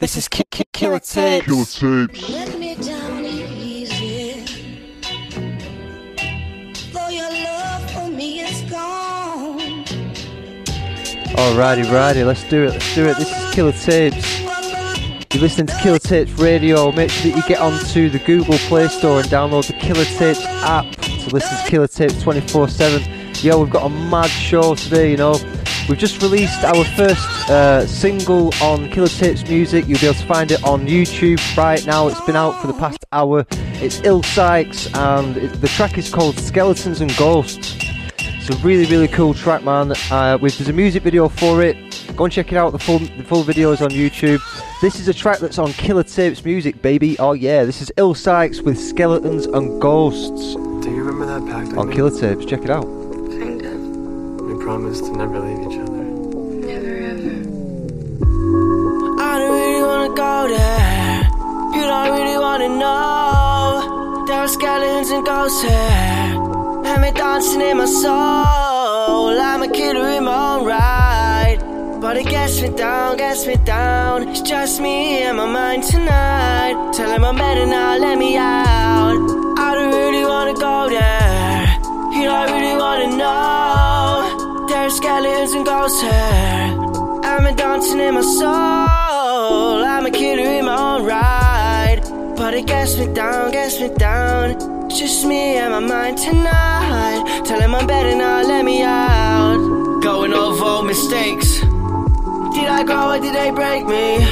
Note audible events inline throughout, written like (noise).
This is Ki- Ki- Killer Tapes. Killer tapes. Let me down easy. Though your love for me is gone. Alrighty, righty, let's do it. Let's do it. This is Killer Tapes. You're listening to Killer Tapes Radio. Make sure that you get onto the Google Play Store and download the Killer Tapes app to listen to Killer Tapes 24 7. Yo, we've got a mad show today, you know. We've just released our first uh, single on Killer Tapes Music. You'll be able to find it on YouTube right now. It's been out for the past hour. It's Ill Sykes, and it, the track is called Skeletons and Ghosts. It's a really, really cool track, man. Uh, with, there's a music video for it. Go and check it out. The full, the full video is on YouTube. This is a track that's on Killer Tapes Music, baby. Oh yeah, this is Ill Sykes with Skeletons and Ghosts Do you remember that pact on Killer Tapes. Check it out. Kind of. To never leave each other. Never ever. I don't really wanna go there. You don't really wanna know. There are skeletons and ghosts here. Have me dancing in my soul. I'm a killer in my own right. But it gets me down, gets me down. It's just me and my mind tonight. Tell him I'm better now, let me out. I don't really wanna go there. You don't really wanna know. There are skeletons and ghosts here. I'm a dancing in my soul. I'm a killer in my own right. But it gets me down, gets me down. It's just me and my mind tonight. Tell him I'm better now, let me out. Going over all mistakes. Did I grow or did they break me?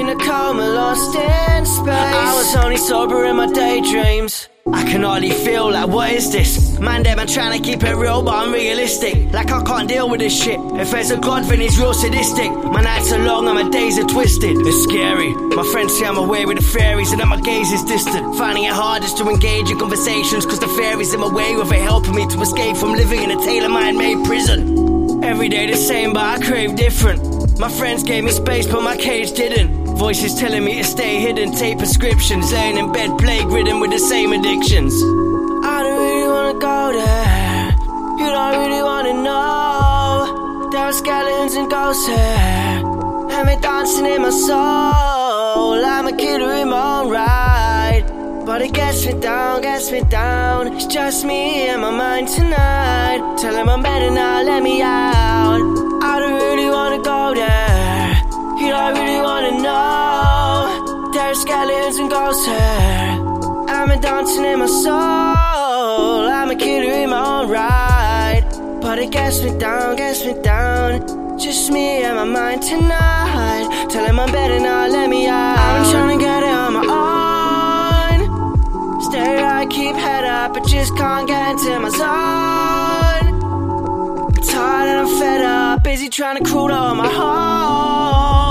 In a coma, lost in space. I was only sober in my daydreams. I can hardly feel like, what is this? Man, them I'm trying to keep it real, but I'm realistic. Like I can't deal with this shit. If there's a god, then he's real sadistic. My nights are long and my days are twisted. It's scary. My friends say I'm away with the fairies and that my gaze is distant. Finding it hard just to engage in conversations, cause the fairies in my way with it helping me to escape from living in a tailor mind made prison. Every day the same, but I crave different. My friends gave me space, but my cage didn't. Voices telling me to stay hidden, take prescriptions, laying in bed, plague ridden with the same addictions. I don't really wanna go there. You don't really wanna know. There are skeletons and ghosts here. And me dancing in my soul. I'm a killer in my own right. But it gets me down, gets me down. It's just me and my mind tonight. Tell him I'm better now, let me out. I don't really wanna go there. You don't really wanna know. There's skeletons and ghosts here. I'm a dancing in my soul. I'm a killer in my own right. But it gets me down, gets me down. Just me and my mind tonight. Tell him I'm better now, let me out. I'm trying to get it on my own. Stay right, keep head up, but just can't get into my zone. I'm tired and I'm fed up, busy trying to crawl on my hole.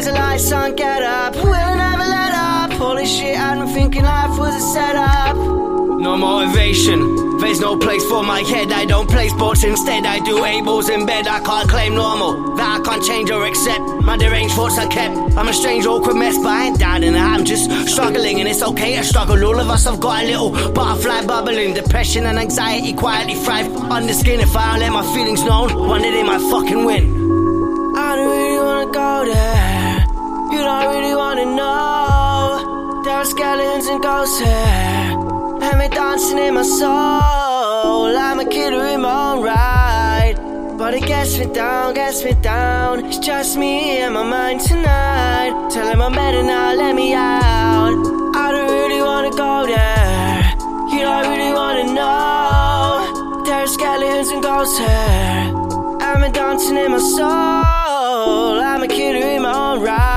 There's a light, sun, get up, we'll never let up. Holy shit, I've been thinking life was a setup. No motivation. There's no place for my head. I don't play sports instead. I do balls in bed. I can't claim normal. That I can't change or accept. My deranged thoughts are kept. I'm a strange, awkward mess, but I ain't in. I'm just struggling, and it's okay to struggle. All of us have got a little butterfly bubbling. Depression and anxiety quietly thrive on the skin. If I don't let my feelings known, one day they might fucking win. You don't really wanna know. There are skeletons and ghosts here. And me dancing in my soul. I'm a killer in my own right. But it gets me down, gets me down. It's just me and my mind tonight. Tell him I'm better now, let me out. I don't really wanna go there. You don't really wanna know. There are skeletons and ghosts here. I'm a dancing in my soul. I'm a killer in my own right.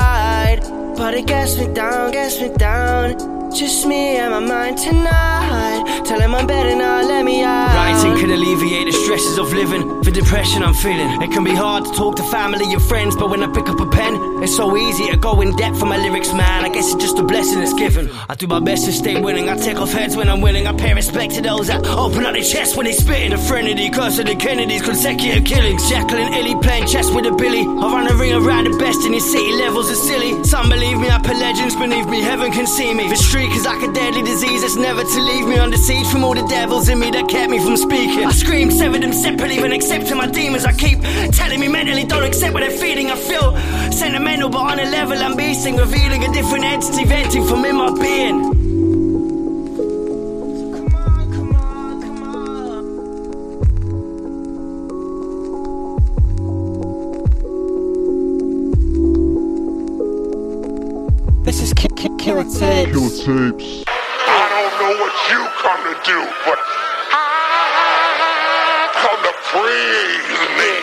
But it gets me down, gets me down. Just me and my mind tonight. Tell him I'm better now, let me out. Writing could alleviate the stresses of living. The depression I'm feeling. It can be hard to talk to family and friends, but when I pick up a pen, it's so easy to go in depth for my lyrics, man. I guess it's just a blessing that's given. I do my best to stay winning. I take off heads when I'm winning. I pay respect to those that open up their chest when they spitting. The frenzy, curse of the Kennedys, consecutive killings. Jacqueline Illy playing chess with a Billy. I run a ring around the best in these city levels are silly. Some believe me, I put legends beneath me. Heaven can see me. The free, cause like a deadly disease that's never to leave me under siege from all the devils in me that kept me from speaking. I scream, sever them separately when accepting my demons. I keep telling me mentally, don't accept what they're feeling. I feel sentimental, but on a level I'm beasting, revealing a different entity venting from in my being. Come on, come on, come on. This is Ki- Ki- Killer Tapes. Killer tapes. Do, but I come to praise the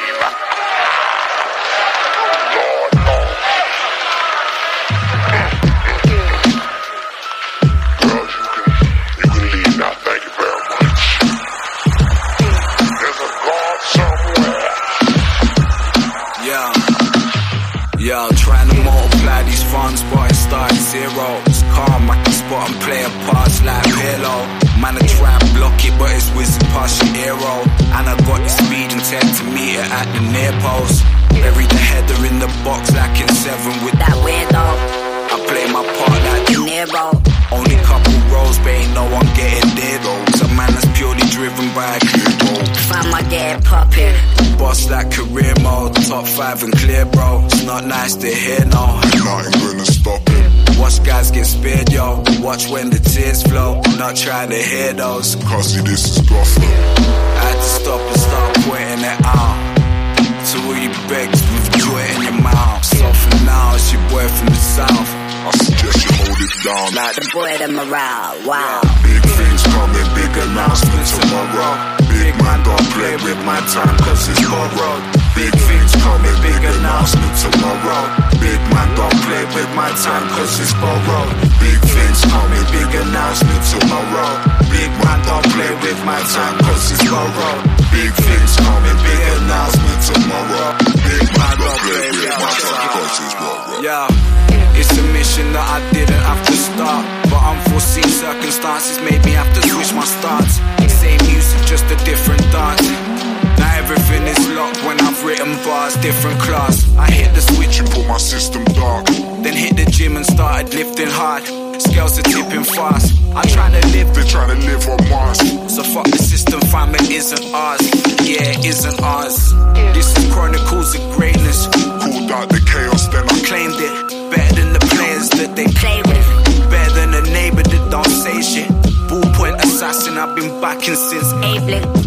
meet it at the near post. Bury the header in the box like in seven with that weirdo, I play my part like De Niro. only couple rows, but ain't no one getting there though. Some man that's purely driven by a clear goal. Find my dead puppet. Boss like career mode, top five and clear, bro. It's not nice to hear, no. Nothing gonna stop him. Watch guys get spared, yo. Watch when the tears flow. Not trying to hear those. Cause see, this is Gotham. I had to stop and start pointing it out. Now, it's your boy from the south. I suggest you hold it down. Like The boy, the morale. Wow. Big things coming, big announcements tomorrow. Big man don't play with my time cause it's borrowed. Big things coming, big announcement tomorrow. Big man don't play with my time cause it's borrowed. Big things coming, big announcement tomorrow. Big man don't play with my time cause it's borrowed. Big things coming, big announcement tomorrow. Big man don't play with my time cause it's borrowed. Yeah, it's a mission that I didn't have to start. But unforeseen circumstances made me have to switch my starts. Same music, just a different dance. Now everything is locked when I've written bars, different class. I hit the switch and put my system dark. Then hit the gym and started lifting hard. Scales are tipping fast. I'm trying to live, they're trying to live on Mars. so fuck the system, fam, it isn't ours. Yeah, it isn't ours. This is chronicles of greatness. Pulled out the chaos, then I Claimed it better than the players that they Play with. Better than a neighbor that don't say shit. Ballpoint assassin, I've been backing since Abling.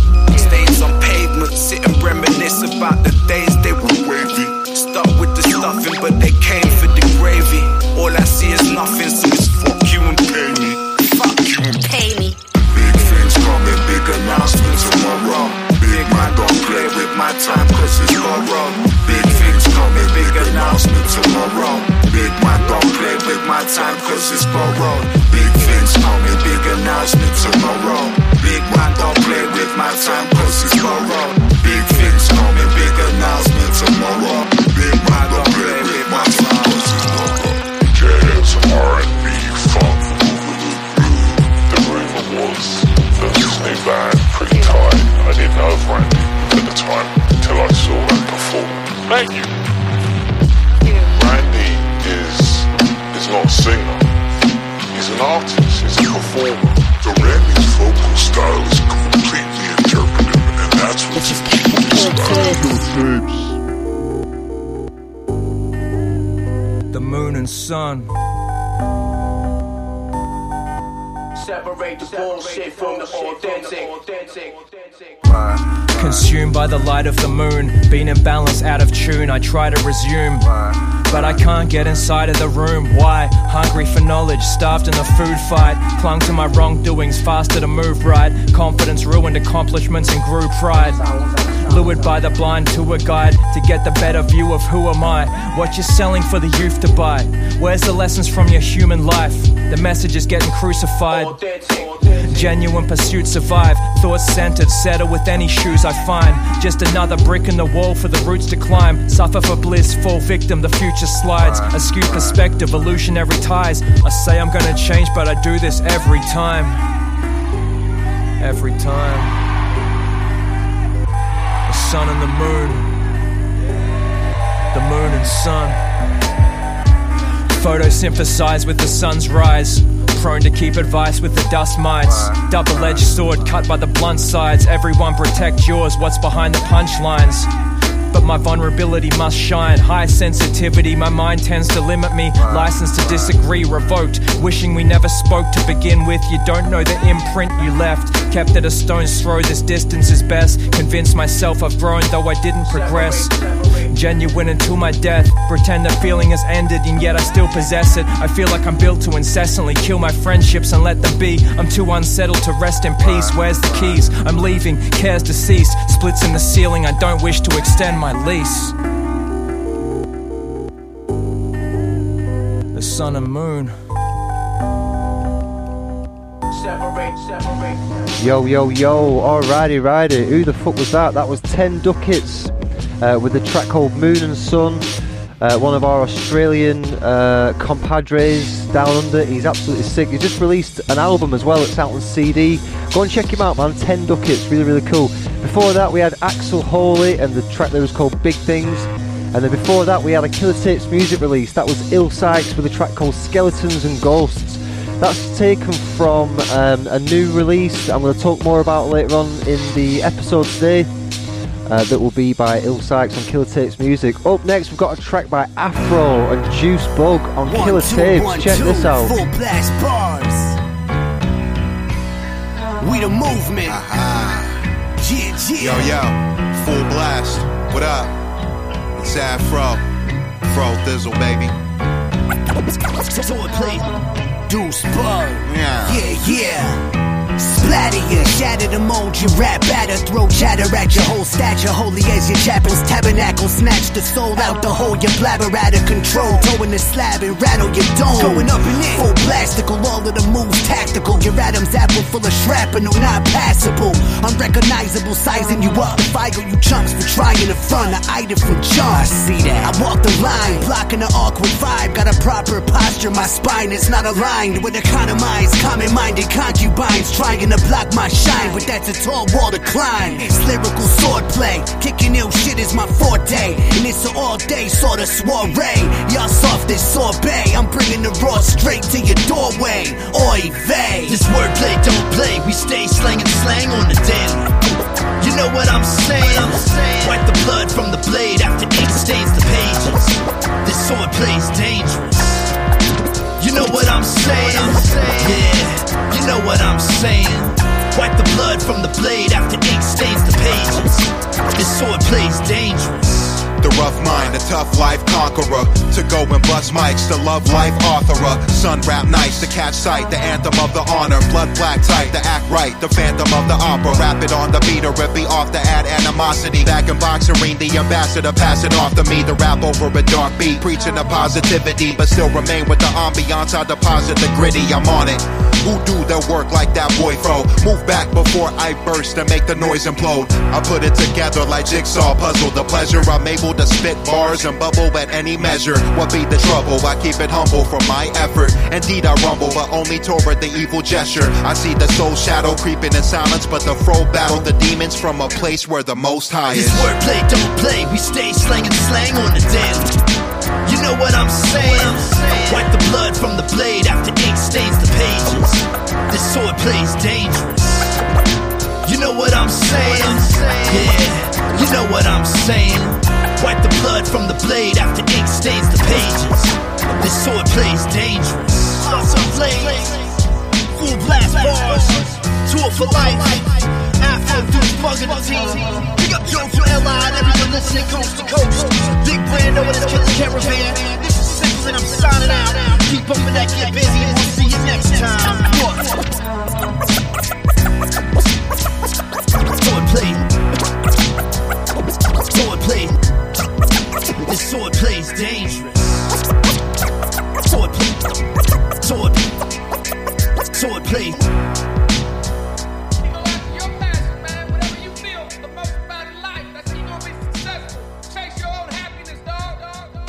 Been balance out of tune. I try to resume, but I can't get inside of the room. Why? Hungry for knowledge, starved in the food fight. Clung to my wrongdoings, faster to move right. Confidence ruined accomplishments and grew pride. Lured by the blind tour guide to get the better view of who am I. What you're selling for the youth to buy. Where's the lessons from your human life? The message is getting crucified. Genuine pursuit survive. Thoughts centered, settle with any shoes I find. Just another brick in the wall for the roots to climb. Suffer for bliss, fall victim, the future slides. A skewed perspective, illusionary ties. I say I'm gonna change, but I do this every time. Every time. Sun and the moon. The moon and sun. Photosynthesize with the sun's rise. prone to keep advice with the dust mites. Double edged sword cut by the blunt sides. Everyone protect yours, what's behind the punchlines? But my vulnerability must shine. High sensitivity, my mind tends to limit me. License to disagree, revoked. Wishing we never spoke to begin with. You don't know the imprint you left. Kept at a stone's throw, this distance is best. Convinced myself I've grown, though I didn't progress. Genuine until my death. Pretend the feeling has ended, and yet I still possess it. I feel like I'm built to incessantly kill my friendships and let them be. I'm too unsettled to rest in peace. Where's the keys? I'm leaving, cares deceased. Splits in the ceiling, I don't wish to extend my lease. The sun and moon. Yo, yo, yo, alrighty, righty. Who the fuck was that? That was 10 Ducats uh, with the track called Moon and Sun. Uh, one of our Australian uh, compadres down under. He's absolutely sick. He just released an album as well. It's out on CD. Go and check him out, man. 10 Ducats, really, really cool. Before that, we had Axel Holy and the track that was called Big Things. And then before that, we had a Killer Tapes music release. That was Ill Sykes with a track called Skeletons and Ghosts. That's taken from um, a new release I'm going to talk more about later on in the episode today. Uh, that will be by Ill Sykes on Killer Tapes Music. Up next, we've got a track by Afro and Juice Bug on One, Killer two, Tapes. one, Check two, this out. Full blast bars. We the movement. Yeah, Yo, yeah. yo, yo. full blast. What up? It's Afro. Fro Thizzle, baby. So it play. Deuce bug. Yeah. Yeah, yeah. Splatter you, shatter the mold, you rap batter, throw chatter at your whole stature, holy as your chapel's tabernacle, snatch the soul out the hole, your blabber out of control, toe in the slab and rattle your dome, going up and in, full blastical, all of the moves tactical, your Adam's apple full of shrapnel, not passable, unrecognizable, sizing you up, fire you chumps for trying to front, I eyed it from jump, I see that, I walk the line, blocking the awkward vibe, got a proper posture, my spine is not aligned with economized, common-minded concubines, trying to block my shine, but that's a tall wall to climb. It's lyrical swordplay, kicking ill shit is my forte, and it's an all-day sort of soiree. Y'all soft as sorbet, I'm bringing the raw straight to your doorway. Oy vey. This wordplay don't play, we stay slanging slang on the daily. You know what I'm saying? I'm saying? Wipe the blood from the blade after ink stains the pages. This sword play's dangerous. You know what I'm saying? Yeah, you know what I'm saying. Wipe the blood from the blade after ink stains the pages. This sword plays dangerous. The rough mind, a tough life conqueror. To go and bust mics, the love life authorer. Sun rap nice, to catch sight, the anthem of the honor. Blood black type, the act right, the phantom of the opera. Rap it on the beat or it be off to add animosity. Back in boxing the ambassador, pass it off to me. The rap over a dark beat, preaching the positivity, but still remain with the ambiance. I deposit the gritty, I'm on it. Who do the work like that boy fro? Move back before I burst and make the noise implode. I put it together like jigsaw puzzle. The pleasure I'm able to spit bars and bubble at any measure. What be the trouble? I keep it humble for my effort. Indeed, I rumble, but only toward the evil gesture. I see the soul shadow creeping in silence, but the fro battle the demons from a place where the most high is. This wordplay don't play, we stay slanging slang on the daily. You know what I'm saying? Wipe the blood from the blade after ink stains the pages. This sword plays dangerous. You know what I'm saying? Yeah, you know what I'm saying. Wipe the blood from the blade after ink stains the pages. This sword plays dangerous. Awesome plays. Full blast bars. Tour for life. Afro dudes the team. Up for LI and everyone listening coast to coast. Big brand over this killer caravan. This is simple and I'm signing out. Keep up with that, get busy, and we'll see you next time. Sword play. Sword play. This sword dangerous. Play. Sword play.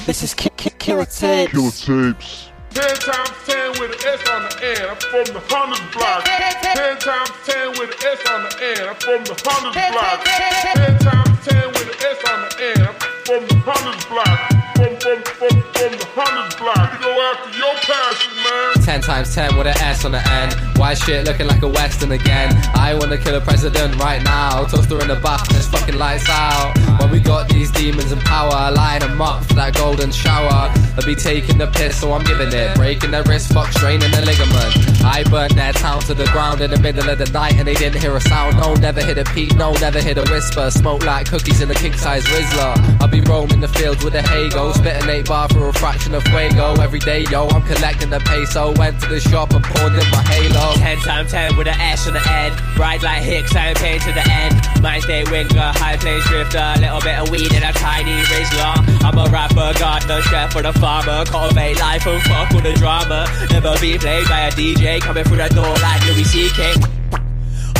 This is Ki- Ki- Killer Tapes. Killer Tapes. Ten times ten with an S on the end. I'm from the hundred block. Ten times ten with an S on the end. I'm from the hundred block. Ten times ten with an S on the end. From the hundred block. from, from, from, from the hundred block. Go after your passion, man. 10 times 10 with an S on the end. White shit looking like a Western again. I wanna kill a president right now. Toaster in the bath, it's fucking lights out. When we got these demons in power, line them up for that golden shower. I'll be taking the piss, so I'm giving it. Breaking the wrist, fuck, straining the ligament. I burnt their town to the ground in the middle of the night, and they didn't hear a sound. No, never hit a peep, no, never hit a whisper. Smoke like cookies in a king size Rizla. I'll be roaming the fields with a Hago, spitting eight bar for a fraction of Fuego. Every day, yo, I'm collecting the peso. Went to the shop and pawned in my Halo. 10 times 10 with an ash on the end. Ride like Hicks, I'm pain to the end. Mind state winger, high plains drifter. Little bit of weed and a tiny Rizla. I'm a rapper, gardener, chef for the farmer. Cultivate life and fuck all the drama. Never be played by a DJ coming through the door like Louis C.K.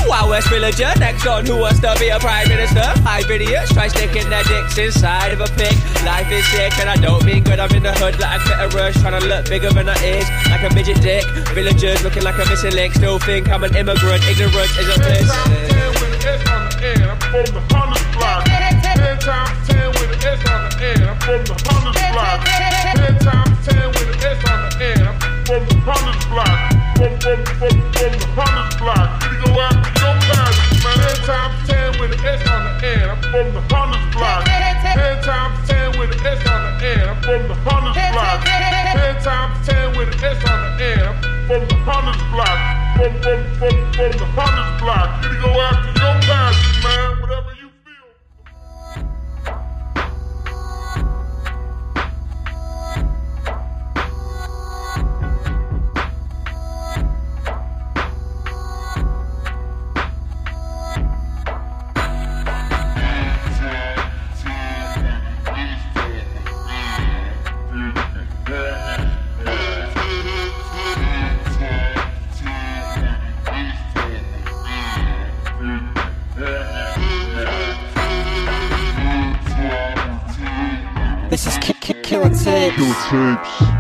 Wild West villager, next on who wants to be a prime minister? Five idiots try sticking their dicks inside of a pig. Life is sick and I don't mean good. I'm in the hood like a rush, trying to look bigger than I is, like a midget dick. Villagers looking like a missing link, still think I'm an immigrant. Ignorance is a bliss. with an S on the end. I'm from the hundred block. Ten times ten with an S on the end. I'm from the hundred block. Ten times ten with an S on the end. I'm from the hundred block. From from from from the hundred block. You go after your passion, man. Ten times ten with an S on the end. I'm from the hundred block. Ten times ten with an S on the end. I'm from the hundred block. Ten times ten with an S on the end. I'm from the hundred block. From from from from the hundred block. You go after your passion, man. Whatever Tapes.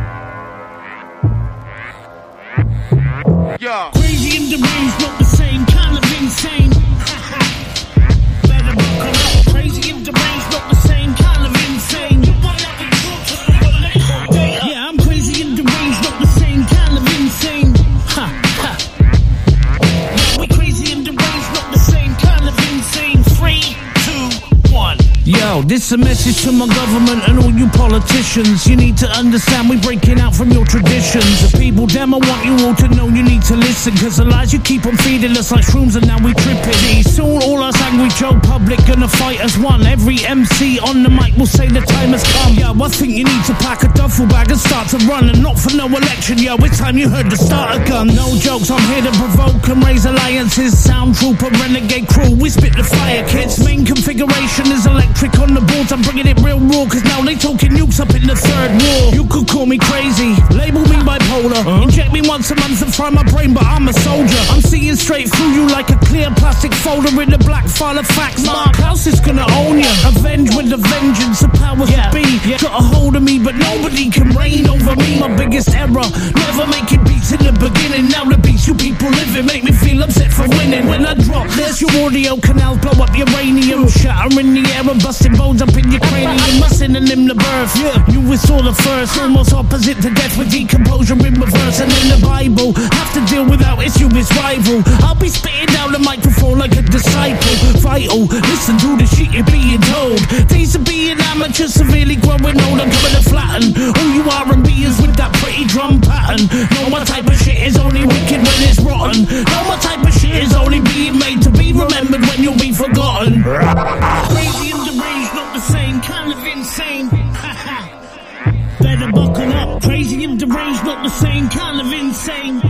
This a message to my government and all you politicians. You need to understand we're breaking out from your traditions. The people, damn, I want you all to know you need to listen. Cause the lies you keep on feeding us like shrooms and now we tripping. Soon all us angry Joe public gonna fight as one. Every MC on the mic will say the time has come. Yo, I think you need to pack a duffel bag and start to run. And not for no election, yo, it's time you heard the starter gun. No jokes, I'm here to provoke and raise alliances. Sound trooper, renegade crew, we spit the fire kids. Main configuration is electric on the I'm bringing it real raw, cause now they talking nukes up in the third war. You could call me crazy, label me bipolar. Inject me once a month and fry my brain, but I'm a soldier. I'm seeing straight through you like a clear plastic folder in a black file of facts. Mark House is gonna own you. Avenge with a vengeance, the powers that be. Got a hold of me, but nobody can reign over me. My biggest error, never making beats in the beginning. Now the beats you people living make me feel upset for winning. When I drop, there's your audio canals, blow up uranium, shatter in the air and busting bones up in your cranium. My synonym to birth, yeah. You was all the first, almost opposite to death with decomposure in reverse. And in the Bible, have to deal without issue is rival. I'll be spitting down the microphone like a disciple. Vital, listen to the shit you're being told. Days of being amateur, severely growing old. I'm coming to flatten all you R&Bers with that pretty drum pattern. No, my type of shit is only wicked when it's rotten. No, my type of shit is only being made to be remembered when you'll be forgotten. Crazy and not the same kind of insane. (laughs) Better buckle up. Crazy and deranged, not the same kind of insane.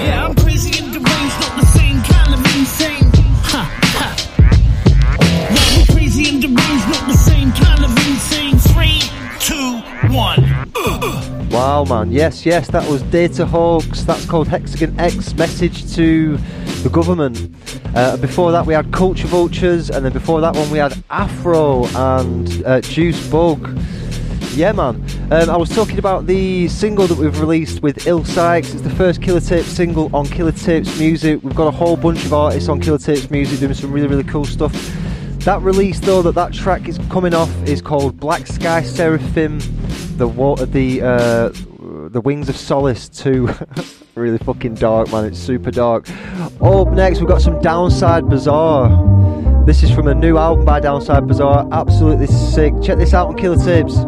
Yeah, I'm crazy and deranged, not the same kind of insane. (laughs) Ha ha. Yeah, we crazy and deranged, not the same kind of insane. Three, two, one. Wow, man. Yes, yes, that was Data Hawks. That's called Hexagon X Message to the Government. Uh, before that, we had Culture Vultures, and then before that one, we had Afro and uh, Juice Bug. Yeah, man. Um, I was talking about the single that we've released with Ill Sykes. It's the first Killer Tapes single on Killer Tapes Music. We've got a whole bunch of artists on Killer Tapes Music doing some really, really cool stuff. That release, though, that that track is coming off is called Black Sky Seraphim, the water, the uh, the Wings of Solace 2. (laughs) really fucking dark, man. It's super dark. Up next, we've got some Downside Bazaar. This is from a new album by Downside Bazaar. Absolutely sick. Check this out on Killer Tapes.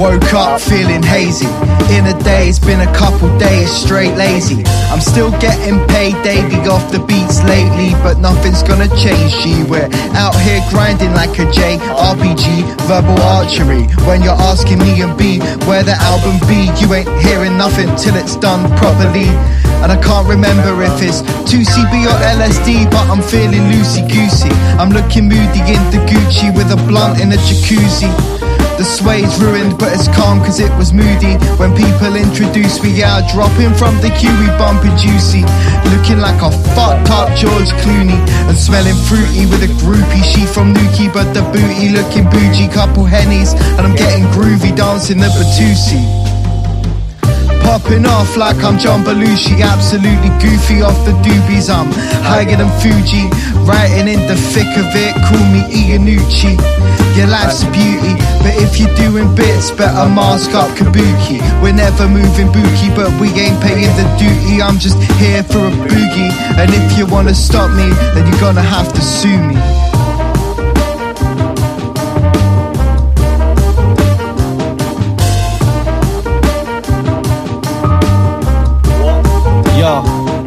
Woke up feeling hazy. In a day, it's been a couple days straight lazy. I'm still getting paid daily off the beats lately, but nothing's gonna change. G, we're out here grinding like a J RPG, verbal archery. When you're asking me and B where the album be, you ain't hearing nothing till it's done properly. And I can't remember if it's 2CB or LSD, but I'm feeling loosey goosey. I'm looking moody in the Gucci with a blunt in a jacuzzi. The sway's ruined, but it's calm cause it was moody. When people introduce me, yeah, I drop in from the Kiwi bumping juicy. Looking like a fucked up George Clooney. And smelling fruity with a groupie. She from Nuki, but the booty looking bougie. Couple hennies, and I'm getting groovy dancing the Batusi. Popping off like I'm John Belushi, absolutely goofy off the doobies. I'm higher than Fuji, writing in the thick of it. Call me Iannucci. Your life's a beauty, but if you're doing bits, better mask up Kabuki. We're never moving bookie, but we ain't paying the duty. I'm just here for a boogie, and if you wanna stop me, then you're gonna have to sue me.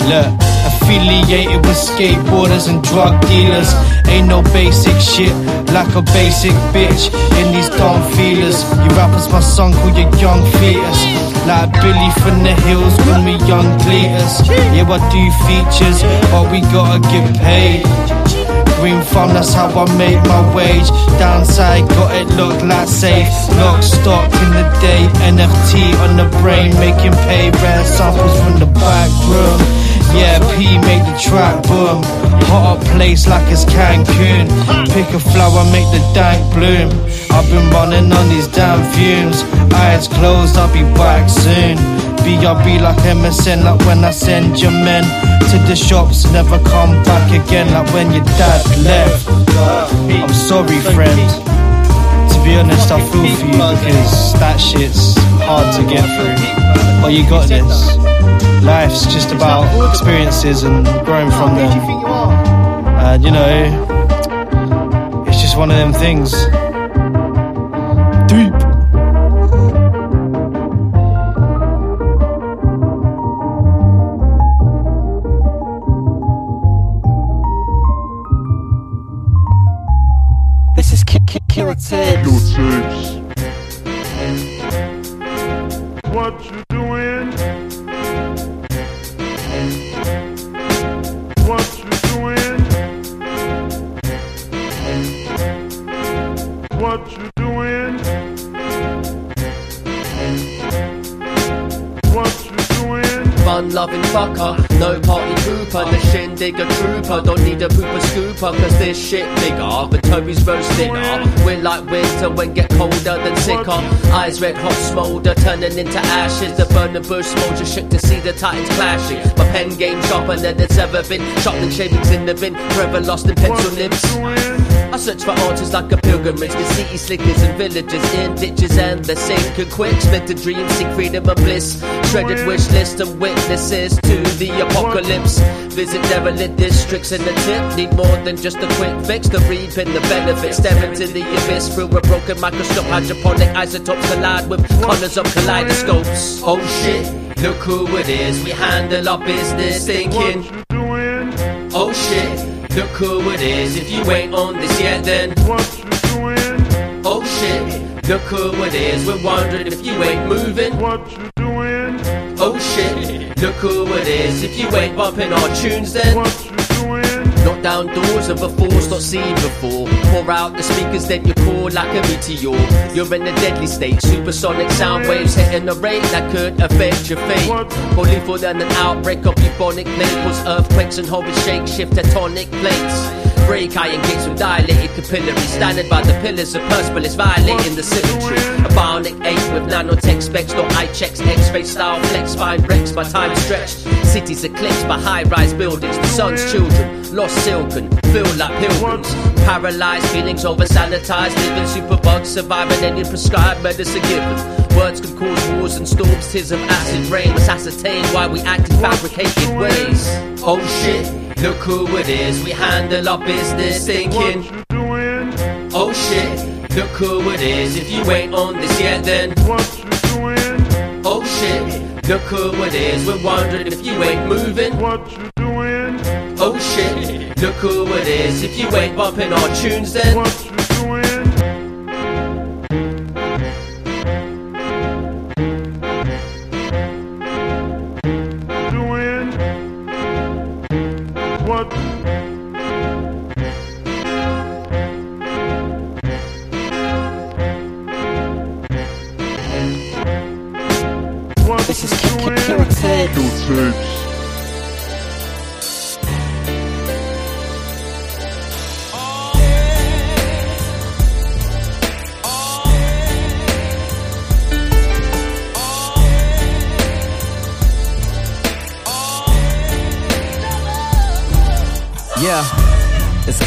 Look, affiliated with skateboarders and drug dealers. Ain't no basic shit, like a basic bitch. In these dumb feelers, you rappers my son call you young fetus. Like Billy from the hills when we young cleaters. Yeah, I do features, but we gotta get paid. Green farm, that's how I make my wage. Downside, got it look like safe. Lock stock in the day, NFT on the brain, making pay rare samples from the back room. Yeah, P make the track boom. Hot place like it's Cancun. Pick a flower, make the dank bloom. I've been running on these damn fumes. Eyes closed, I'll be back soon. BRB like MSN, like when I send your men to the shops, never come back again, like when your dad left. I'm sorry, friend. To be honest, I feel for you because that shit's hard to get through. But you got this. Life's just about experiences and growing from them. And you know, it's just one of them things. Deep. This is Ki- Ki- Killer Tapes. Scooper, cause this shit bigger. But Toby's roast dinner. We're like winter when get colder than sicker. Eyes red hot smolder, turning into ashes. The burning bush smolder shook to see the titans clashing. My pen game sharper than it's ever been. Sharpening shavings in the bin, forever lost in pencil nibs. I search for answers like a pilgrimage to city slickers and villages in ditches and the sinking quick. Split a dream, seek freedom and bliss. Shredded wish list and witnesses to the apocalypse. Visit derelict districts in the tip. Need more than just a quick fix to reaping the benefits. Step into the abyss through a broken microscope. Hydroponic isotopes collide with colors of kaleidoscopes. Oh shit, look who it is. We handle our business thinking. Oh shit, look who it is. If you ain't on this yet, then what you doing? Oh shit, look who it is. We're wondering if you ain't moving. What you doing? Oh shit, look who it is. If you ain't bumping our tunes, then what? Knock down doors of a force not seen before. Pour out the speakers, then you call like a meteor. You're in a deadly state. Supersonic sound waves hitting a rate that could affect your fate. More lethal than an outbreak of bubonic plague was earthquakes and horror shake shift tectonic plates. break. Iron gates with dilated capillaries. Standing by the pillars of Persepolis, violating the symmetry. A bionic ape with nanotech specs. No eye checks, x-ray style flex. Fine breaks by time stretched. Cities eclipsed by high-rise buildings. The sun's children, lost silken, feel like pilgrims. Paralyzed, feelings over sanitized. Living superbugs, surviving any prescribed medicine given. Words can cause wars and storms, tears of acid rain. Must ascertain why we act in fabricated ways. Oh shit, look who it is. We handle our business thinking. Oh shit, look who it is. If you ain't on this yet, then Oh shit, look who it is. We're wondering if you ain't moving. Oh shit, look who it is. If you ain't bumping our tunes, then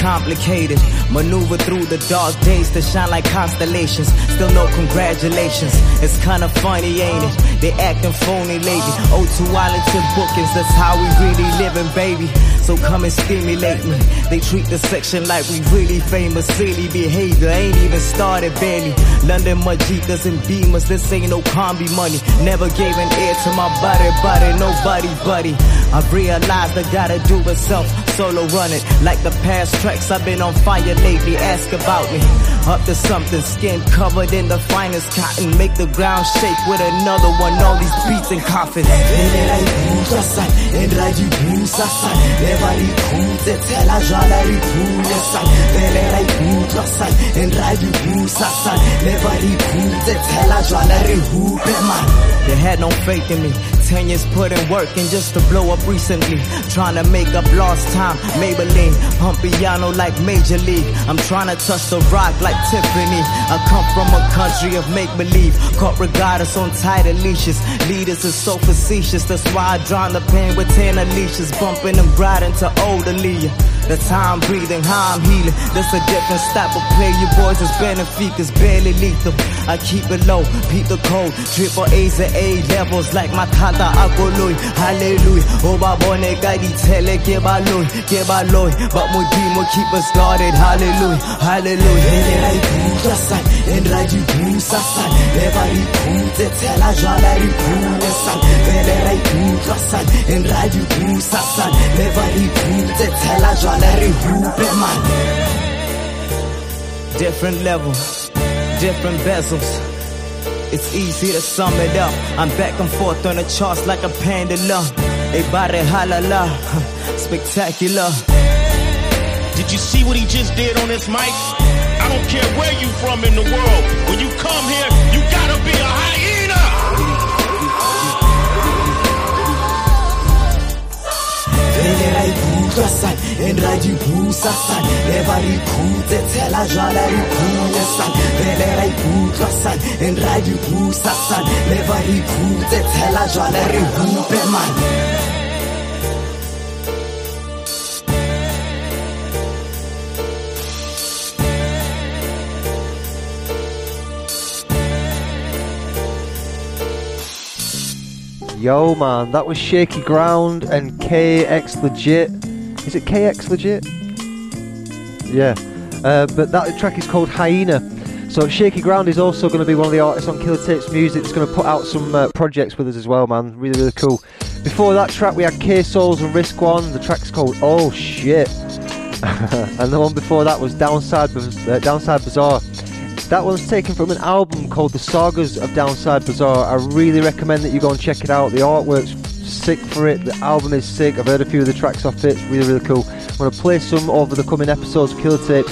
complicated. Maneuver through the dark days to shine like constellations. Still no congratulations. It's kinda funny, ain't it? They acting phony lately. Oh, two Wallington bookings, that's how we really living, baby. So come and stimulate me. They treat the section like we really famous. Silly behavior ain't even started barely. London Majikas and Beamers, this ain't no combi money. Never gave an ear to my body, body, nobody, buddy. I've realized I gotta do it self, solo run it. Like the past tracks, I've been on fire lately. Ask about me. Up to something, skin covered in the finest cotton. Make the ground shake with another one. All these beats and hupe They had no faith in me. Ten years put in work and just to blow up recently. Trying to make up lost time. Maybelline, pump piano like Major League. I'm trying to touch the rock like Tiffany. I come from a country of make believe. Caught regardless on tighter leashes. Leaders are so facetious. That's why I drown the pain with ten leashes. Bumping and riding to older Leah. The time breathing, how I'm healing. That's a different style of play. You boys is beneficus, barely lethal. I keep it low, beat the code. Triple A's and A levels like my kata akoloy. Hallelujah. Oh, babone gadi tele ke baloy, ke baloy. But modimo keep us guarded. Hallelujah, hallelujah. ikutlwa san and ra di busa san never rikuze tshela jwala re phule san pele ra ikutlwa san and ra di busa san never rikuze tshela jwala re Different levels, different bezels. It's easy to sum it up. I'm back and forth on the charts like a pendulum. Everybody halala, (laughs) spectacular. Did you see what he just did on this mic? I don't care where you from in the world. When you come here, you gotta be a hyena. Ikutlwa san and ra di busa san never rikuze tshela jwala re phule san pele ra ikutlwa san and ra di busa san never rikuze tshela jwala re man Yo, man, that was Shaky Ground and KX Legit. Is it KX Legit? Yeah. Uh, but that track is called Hyena. So Shaky Ground is also going to be one of the artists on Killer Tapes Music that's going to put out some uh, projects with us as well, man. Really, really cool. Before that track, we had K Souls and Risk One. The track's called Oh Shit. (laughs) and the one before that was Downside, uh, Downside Bazaar. That one's taken from an album called The Sagas of Downside Bazaar. I really recommend that you go and check it out. The artwork's sick for it. The album is sick. I've heard a few of the tracks off it. Really, really cool. I'm going to play some over the coming episodes of Killer Tape.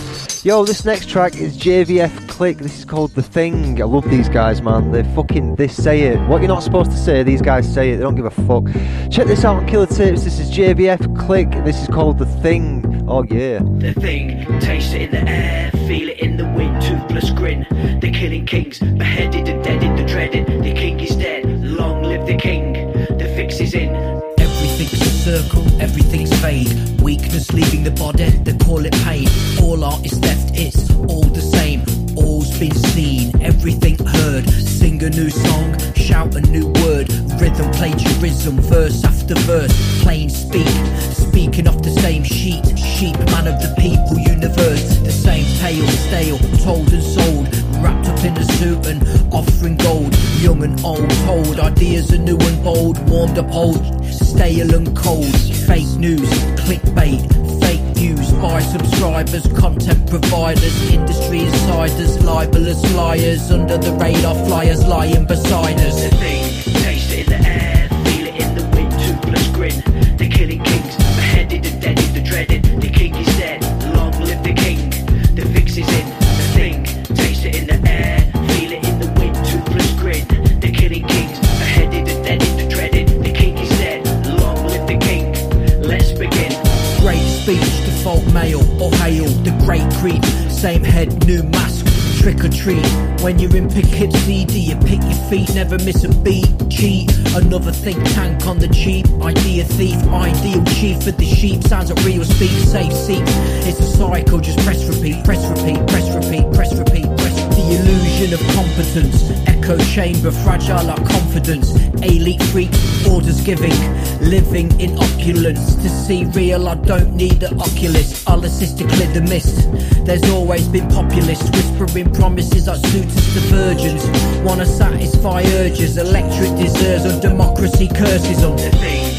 Yo, this next track is JVF Click. This is called The Thing. I love these guys, man. They fucking, they say it. What you're not supposed to say, these guys say it. They don't give a fuck. Check this out on Killer Tapes. This is JVF Click. This is called The Thing. Oh yeah. The thing, taste it in the air, feel it in the wind, toothless grin. The killing kings, beheaded and deaded, the dreaded. Circle, everything's fade. Weakness leaving the body, they call it pain. All art is left, it's all the same. All's been seen, everything heard. Sing a new song, shout a new word. Rhythm, plagiarism, verse after verse. Plain speak, speaking off the same sheet. Sheep, man of the people, universe. The same tale, stale, told and sold. Wrapped up in a suit and offering gold. Young and old, told ideas are new and bold. Warmed up old, stale and cold. Fake news, clickbait, fake news by subscribers, content providers, industry insiders, libelous liars, under the radar flyers lying beside us. The thing, taste it in the air, feel it in the wind, toothless grin. The killing kings, male or hail, the great creep. Same head, new mask, trick or treat. When you're in Poughkeepsie, do you pick your feet, never miss a beat? Cheat, another think tank on the cheap. Idea thief, ideal chief for the sheep. Sounds like real speak, safe seat. It's a cycle, just press repeat, press repeat, press repeat, press repeat, press The illusion of competence, echo chamber, fragile like confidence. Elite freak, orders giving, living in opulence. To see real, I don't need an oculist. I'll assist to clear the mist. There's always been populists whispering promises like suitors to virgins. Wanna satisfy urges, electric deserves on democracy curses on The thing,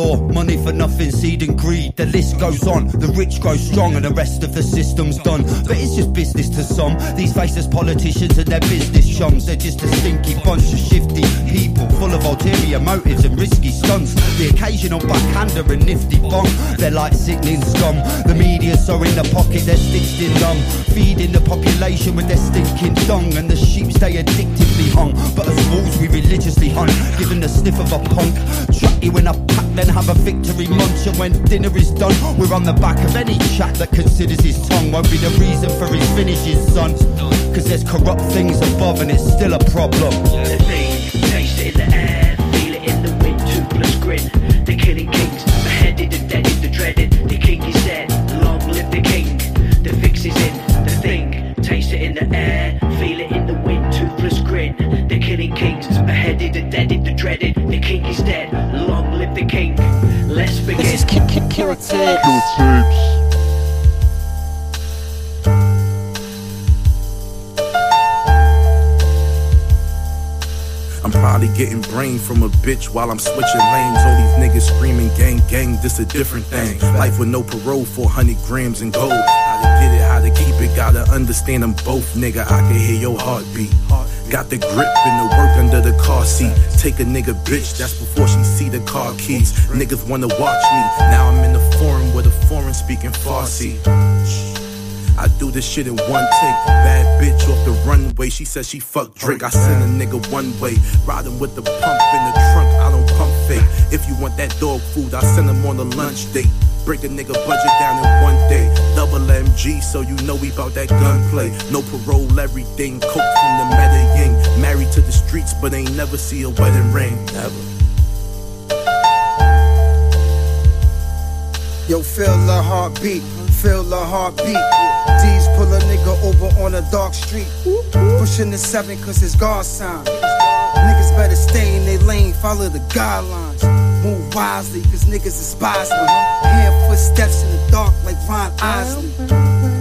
law, money for nothing, seed and greed. The list goes on, the rich grow strong and the rest of the system's done. But it's just business to some. These faceless politicians and their business chums, they're just a stinky bunch of shifty people, full of ulterior motives and risky stunts. The occasional backhander and nifty bomb, they're like sickening scum. The media so in the pocket, they're stitched in numb, feeding the population with their stinking dung, and the sheep stay addictively hung. But as wolves, we religiously hunt, given the sniff of a punk. Trap you in pack, then have a victory munch, and when dinner is done, we're on the back of any chap that considers his tongue won't be the reason for his finishes, son. Cause there's corrupt things above, and it's still a problem. The thing, taste it in the air, feel it in the wind, toothless grin. Killing kings, beheaded and deaded, the dreaded. The king is dead, long live the king. The fix is in. The thing, taste it in the air, feel it in the wind, toothless grin. Killing kings, beheaded and deaded, the dreaded. The king is dead, long live the king. Let's begin. This is Ki- Ki- Killer Tapes. Killer Tapes. I'm probably getting brain from a bitch while I'm switching lanes. All these niggas screaming gang, gang, this a different thing. Life with no parole, 400 grams in gold. How to get it, how to keep it, gotta understand them both, nigga. I can hear your heartbeat. Got the grip and the work under the car seat. Take a nigga bitch, that's before she see the car keys. Niggas wanna watch me. Now I'm in the forum with a foreign speaking Farsi. I do this shit in one take. Bad bitch off the runway. She says she fuck Drake. I send a nigga one way. Riding with the pump in the trunk. I don't pump fake. If you want that dog food, I send him on a lunch date. Break a nigga budget down in one day. Double MG, so you know we bout that gunplay. No parole, everything. Coke from the Medellin. Married to the streets, but ain't never see a wedding ring. Never. Yo, feel the heartbeat, feel the heartbeat. D's pull a nigga over on a dark street. Pushing the seven cause it's God sign. Niggas better stay in their lane, follow the guidelines. Move wisely cause niggas despise me. Hearing footsteps in the dark like Ron Isley.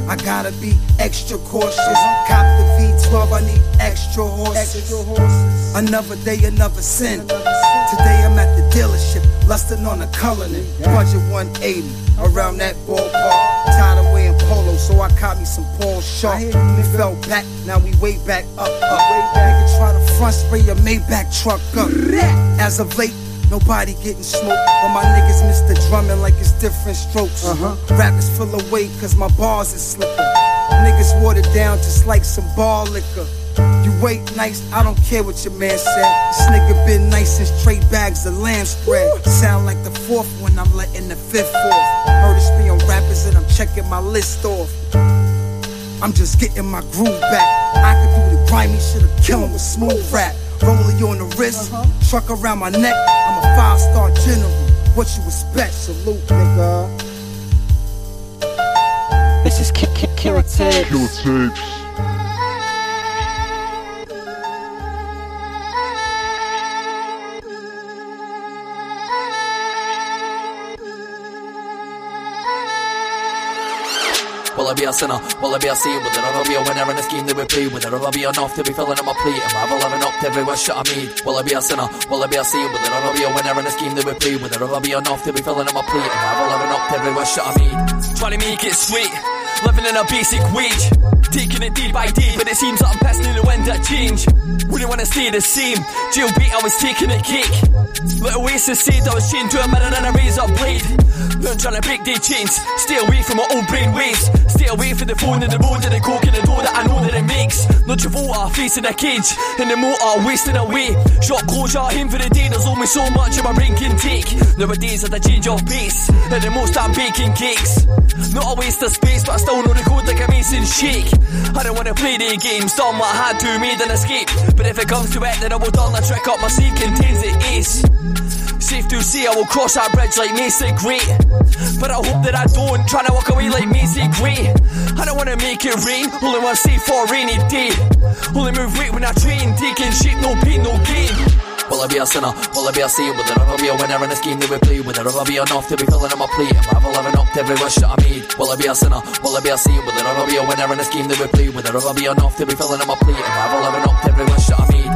I gotta be extra cautious. Cop the V12, I need extra horses. Another day, another sin. Today I'm at the dealership, lusting on a Cullinan. Budget 180 around that ballpark. Tired of wearing polo, so I caught me some Paul Sharp. We fell back, now we way back up, up. Nigga try to front spray your Maybach truck up. As of late, nobody getting smoked. But my niggas miss the drumming like it's different strokes. Uh-huh. Rappers feel away cause my bars is slipping. Niggas watered down just like some bar liquor. You wait nice, I don't care what your man said. This nigga been nice since trade bags of lamb spread. Sound like the fourth when I'm letting the fifth off. Heard it be on rappers and I'm checking my list off. I'm just getting my groove back. I could do the grimy shit or kill him with smooth rap. Rolling on the wrist, truck around my neck. I'm a five star general. What you expect? Salute, nigga. This is Kick Kick Killer Tapes. Killer Tapes. Be a sinner? Will I be a saint? Will there ever be a winner in a scheme that we play? Will there ever be enough to be filling in my plate? Am I ever living up to every wish that I made? Will I be a sinner? Will I be a saint? Will there ever be a winner in a scheme that we play? Will there ever be enough to be filling in my plate? Am I ever living up to every wish that I made? Trying to make it sweet, living in a basic wage. Taking it day by day, but it seems that I'm passing in the wind that change. Wouldn't wanna stay the same. Jail beat, I was taking a cake. Little Oasis said I was chained to a mirror and a razor blade. Learn trying to break their chains. Stay away from my old brain waves. Stay away from the phone and the road and the coke and the door that I know that it makes. No Travolta facing a cage in the motor wasting away. Shot closure, aim for the day. There's only so much of my brain can take. Nowadays at the change of pace, at the most I'm baking cakes. Not a waste of space, but I still know the code like a mason shake. I don't wanna play the games, done what I had to, made an escape. But if it comes to it, then I will turn the trick up my sleeve, contains the ace. Safe to say I will cross that bridge like Mason Great. But I hope that I don't, trying to walk away like Mason Great. I don't wanna make it rain, only one safe for a rainy day. Only move weight when I train, taking shape, no pain, no gain. Will I be a sinner? Will I be a saint? Will there ever be a winner in a scheme that we play? Will there ever be enough to be filling in my plate? Am I ever living up to every wish that I made? Will I be a sinner? Will I be a saint? Will there ever be a winner in a scheme that we play? Will there ever be enough to be filling in my plate? Am I ever living up to every wish that I made?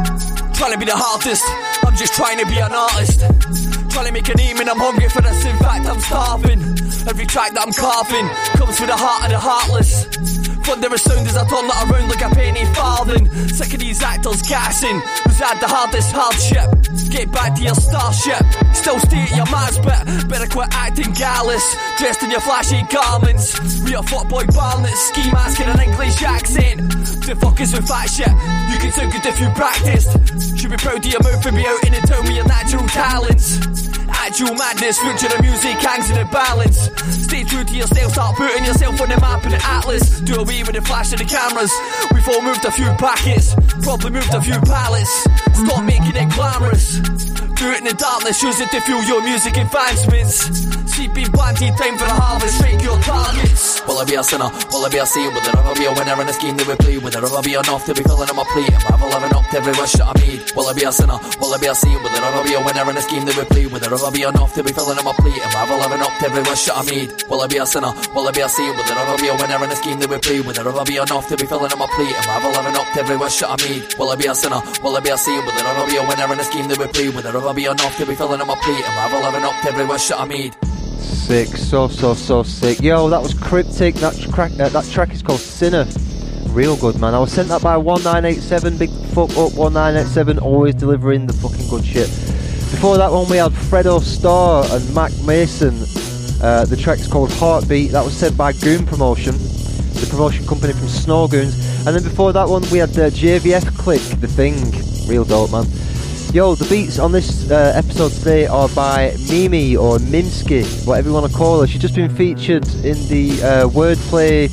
Trying to be the hardest, I'm just trying to be an artist. Trying to make a name and I'm hungry for this, in fact I'm starving. Every track that I'm carving comes with the heart of the heartless. Thunderous sound as I turn that around like a penny farthing. Sick of these actors gassing, who's had the hardest hardship. Get back to your starship, still stay at your match, but better quit acting gallus. Dressed in your flashy garments, we are fuckboy barnets, ski mask and an English accent. The fuck is with that shit? You can sound good if you practiced. Should be proud of your mouth and be out in the town with your natural talents. Actual madness, future the music hangs in the balance. Stay true to yourself, start putting yourself on the map in the atlas. Do away with the flash of the cameras. We've all moved a few packets, probably moved a few pallets. Stop making it glamorous. Do it in the darkness, use it to fuel your music advancements. Sleeping planting time for the harvest, straight your targets. Will I be a sinner? Will I be a saint? Will there ever be a winner in a scheme that we play? Will there ever be enough to be filling in my plate? Am I ever up to every wish that I made? Will I be a sinner? Will I be a saint? Will there ever be a winner in a scheme that we play? Will there ever be enough to be filling in my plate? Am I ever up to every wish that I made? Will I be a sinner? Will I be a saint? Will there ever be a winner in a scheme that we play? Will there ever be enough to be filling in my plate? Am I ever up to every wish that I made? Will I be a sinner? Will I be a saint? Will there ever be a winner in a scheme that we play? Will there ever be enough to be filling in my plate? Am I ever up to every wish that I made? Sick, so so so sick. Yo, that was cryptic. That track, uh, that track is called Sinner. Real good, man. I was sent that by 1987. Big fuck up 1987. Always delivering the fucking good shit. Before that one, we had Fredo Starr and Mac Mason. Uh, the track's called Heartbeat. That was sent by Goon Promotion, the promotion company from Snow Goons. And then before that one, we had uh, JVF Click, The Thing. Real dope, man. Yo, the beats on this uh, episode today are by Mimi or Mimsky, whatever you want to call her. She's just been featured in the uh, Wordplay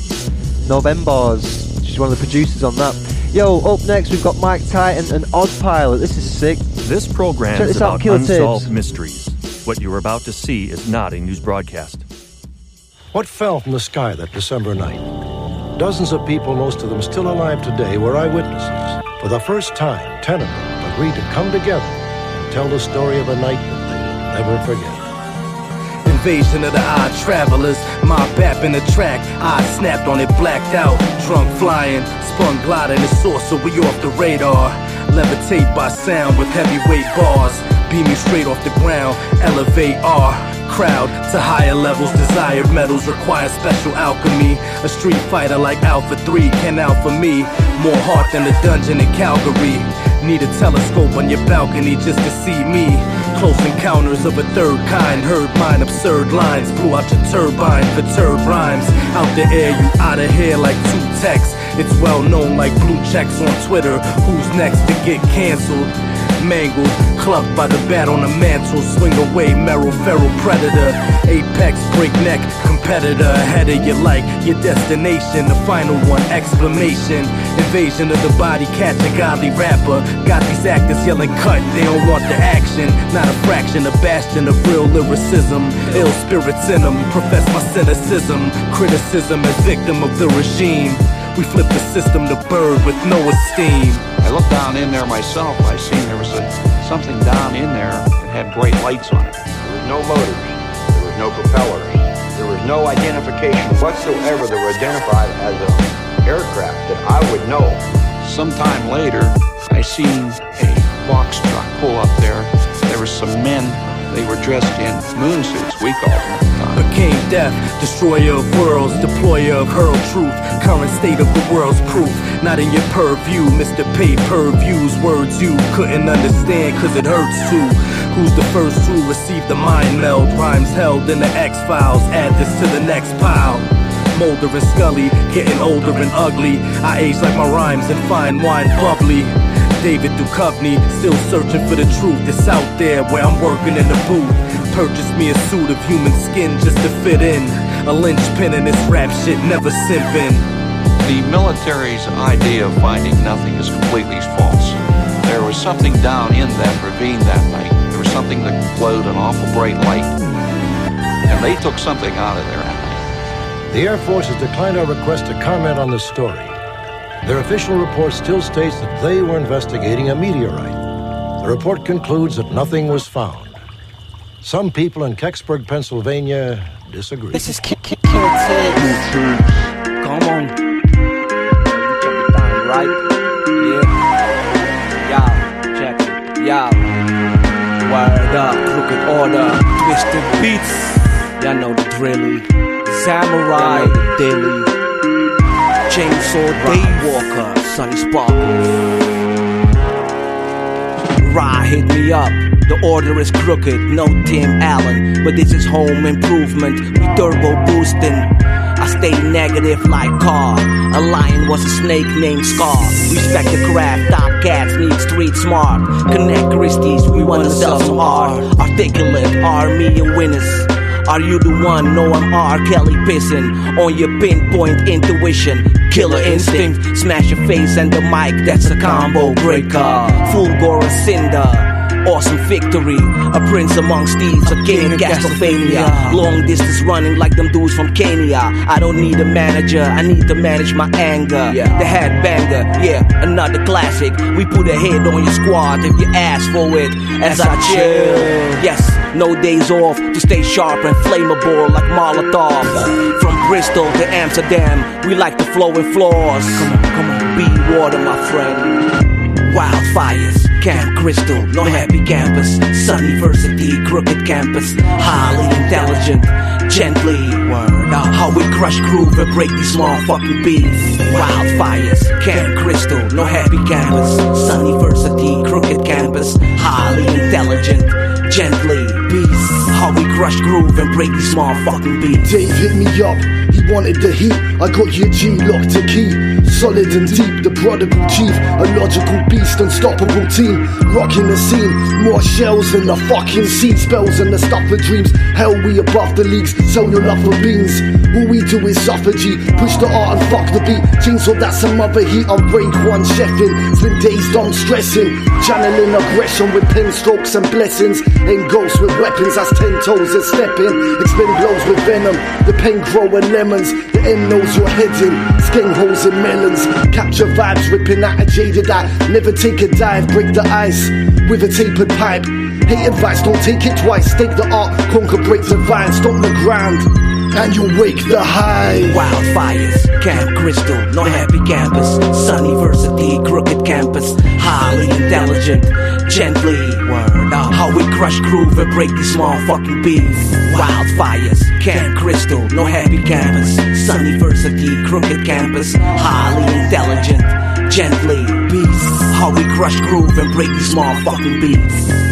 Novembers. She's one of the producers on that. Yo, up next we've got Mike Titan and Odd Pilot. This is sick. This program Check is this out, about Killer unsolved Tapes. mysteries. What you're about to see is not a news broadcast. What fell from the sky that December night? Dozens of people, most of them still alive today, were eyewitnesses. For the first time, ten of them agreed to come together and tell the story of a night that they will never forget. Invasion of the odd travelers. My bap in the track. I snapped on it, blacked out. Drunk flying. Spun gliding the source, so we off the radar. Levitate by sound with heavyweight bars. Beaming straight off the ground. Elevate R. crowd to higher levels. Desired medals require special alchemy. A street fighter like Alpha 3 can out for me. More heart than a dungeon in Calgary. Need a telescope on your balcony just to see me. Close encounters of a third kind. Heard mine absurd lines. Blew out your turbine for turd rhymes. Out the air, you out of here like two texts. It's well known like blue checks on Twitter. Who's next to get canceled? Mangled, clubbed by the bat on the mantle. Swing away, Merrill feral predator. Apex, breakneck, competitor. Ahead of your like, your destination. The final one, exclamation. Invasion of the body, catch a godly rapper. Got these actors yelling cut, they don't want the action. Not a fraction, a bastion of real lyricism. Ill spirits in them, profess my cynicism. Criticism as victim of the regime. We flip the system to bird with no esteem. I looked down in there myself. I seen there was a, something down in there that had bright lights on it. There was no motors. There was no propellers. There was no identification whatsoever that were identified as an aircraft that I would know. Sometime later, I seen a box truck pull up there. There were some men. They were dressed in moon suits, we called them. Became death, destroyer of worlds, deployer of hurl truth. Current state of the world's proof. Not in your purview, Mr. Pay Per Views. Words you couldn't understand, cause it hurts too. Who's the first to receive the mind meld? Rhymes held in the X Files. Add this to the next pile. Mulder and Scully, getting older and ugly. I age like my rhymes and fine wine bubbly. David Duchovny, still searching for the truth that's out there where I'm working in the booth. Purchased me a suit of human skin just to fit in. A linchpin in this rap shit, never simping. The military's idea of finding nothing is completely false. There was something down in that ravine that night. There was something that glowed an awful bright light. And they took something out of there. The Air Force has declined our request to comment on the story. Their official report still states that they were investigating a meteorite. The report concludes that nothing was found. Some people in Kecksburg, Pennsylvania disagree. This is Kill Tape. Come on. right? Yeah. Y'all, check it. Y'all. Word up, crooked order, twisted beats. Y'all know the drilly. Samurai, the daily. Chainsaw Dave Walker, Sonny Sparkles. Rye hit me up. The order is crooked, no Tim Allen, but this is home improvement. We turbo boosting. I stay negative like car. A lion was a snake named Scar. Respect the craft, top cats need street smart. Connect Christies, we wanna sell some art. Articulate, army of winners. Are you the one? No, I'm R. Kelly pissing on your pinpoint intuition. Killer instinct, smash your face and the mic, that's a combo breaker. Full gore cinder. Awesome victory, a prince amongst thieves, a king in Castlevania. Long distance running like them dudes from Kenya. I don't need a manager, I need to manage my anger. Yeah. The headbanger, yeah, another classic. We put a hit on your squad if you ask for it. As I chill, yes, no days off to stay sharp and flammable like Molotov. From Bristol to Amsterdam, we like the flowing floors. Come on, come on, be water, my friend. Wildfires, Camp Crystal, no happy campus, Sunny Sunniversity, crooked campus, highly intelligent, gently, word up, how we crush groove and break these small fucking beats. Wildfires, Camp Crystal, no happy campus, Sunny Sunniversity, crooked campus, highly intelligent, gently, beats, how we crush groove and break these motherfucking fucking beats. Dave hit me up, he wanted the heat. I got your G locked to key. Solid and deep, the prodigal chief. A logical beast, unstoppable team. Rocking the scene. More shells than the fucking seed spells and the stuff for dreams. Hell, we above the leagues. Sell your love for beans. All we do is suffer. Push the art and fuck the beat. Chainsaw, that's some other heat. I'm break one chefing. Spend days done stressing. Channeling aggression with pen strokes and blessings. Ain't ghosts with weapons, that's ten toes and stepping. Expend blows with venom. The pen growing lemons. The end knows you're heading. Skin holes in Capture vibes, ripping out a jaded eye. Never take a dive, break the ice with a tapered pipe. Hate advice, don't take it twice. Stake the art, conquer, break the vine, stop the ground. And you'll wake the high. Wildfires, Camp Crystal, no happy campus, Sunniversity, crooked campus, highly intelligent, gently, crush groove and break these motherfucking beats. Wildfires, Camp Crystal, no happy campus. Sunniversity, crooked campus. Highly intelligent, gently beats. How we crush groove and break these motherfucking beats.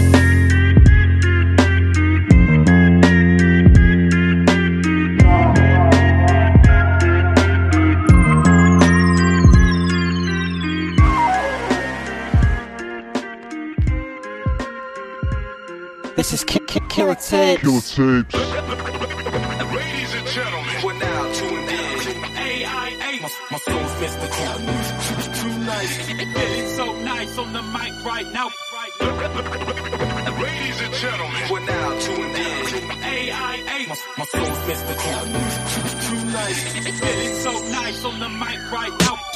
Tapes. Killer Tapes. Ladies and gentlemen, we're now tuned in AIA. My, my soul's mystical. Too nice. Feeling so nice on the mic right now. Ladies and gentlemen, we're now tuned in AIA. My, my soul's mystical. Too nice. Feeling so nice on the mic right now.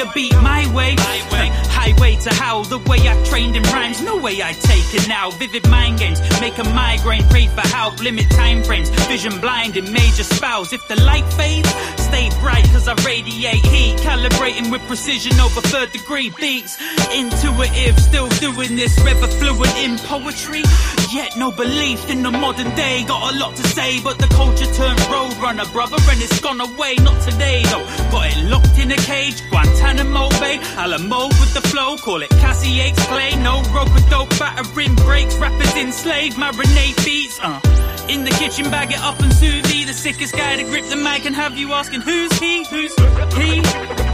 If you fling a beat my way, highway to howl, the way I trained in rhymes, no way I take it now. Vivid mind games, make a migraine, pray for help, limit time frames, vision blind in major spells. If the light fades, stay bright cause I radiate heat, calibrating with precision over third degree beats. Intuitive, still doing this, river fluent in poetry. Yet no belief in the modern day, got a lot to say, but the culture turned roadrunner, brother, and it's gone away, not today though. Got it locked in a cage, Guantanamo Bay, Alamo with the flow, call it Cassie Cassie's clay, no rope with dope, battering breaks, rappers enslaved, marinate beats, uh. In the kitchen, bag it up and sous vide, the sickest guy to grip the mic and have you asking who's he, who's he?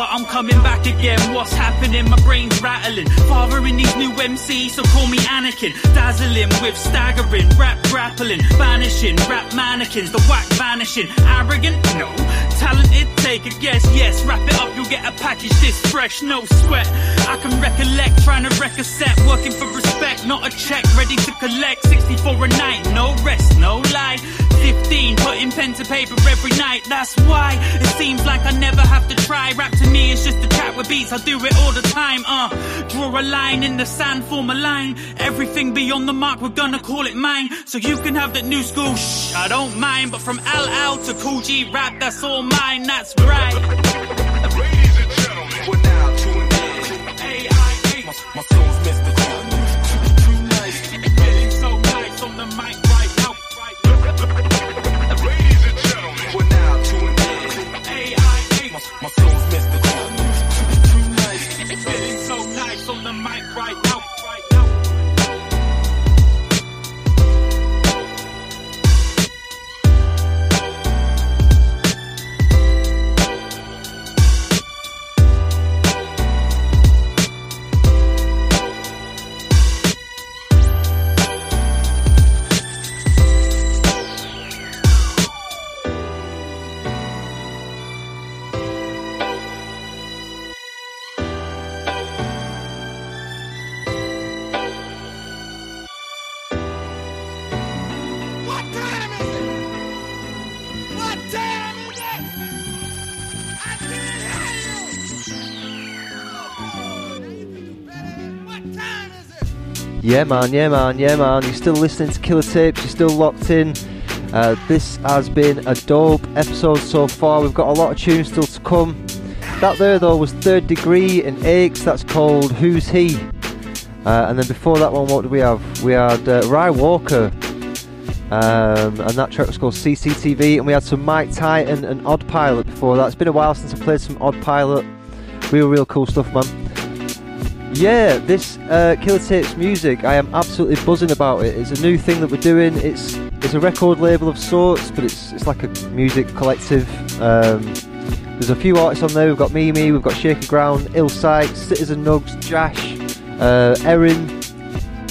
But I'm coming back again, what's happening? My brain's rattling. Fathering these new MCs, so call me Anakin. Dazzling with staggering, rap grappling, vanishing, rap mannequins, the whack vanishing. Arrogant? No. Talented? Take a guess, yes. Wrap it up, you'll get a package this fresh, no sweat. I can recollect, trying to wreck a set, working for respect, not a check, ready to collect. 64 a night, no rest, no lie. 15, putting pen to paper every night, that's why it seems like I never have to try. Rap to me is just a chat with beats, I do it all the time, uh. Draw a line in the sand, form a line. Everything beyond the mark, we're gonna call it mine. So you can have that new school, shh, I don't mind. But from LL to Kool G Rap, that's all mine, that's right. Yeah, man, yeah, man, yeah, man. You're still listening to Killer Tapes, you're still locked in. Uh, this has been a dope episode so far. We've got a lot of tunes still to come. That there, though, was Third Degree and Aches. That's called Who's He? Uh, and then before that one, what did we have? We had uh, Rye Walker. Um, and that track was called CCTV. And we had some Mike Titan and Odd Pilot before that. It's been a while since I played some Odd Pilot. Real, real cool stuff, man. Yeah, this uh, Killer Tapes music, I am absolutely buzzing about it. It's a new thing that we're doing. It's it's a record label of sorts, but it's it's like a music collective. Um, there's a few artists on there. We've got Mimi, we've got Shaky Ground, Ill Sight, Citizen Nugs, Jash, uh, Erin.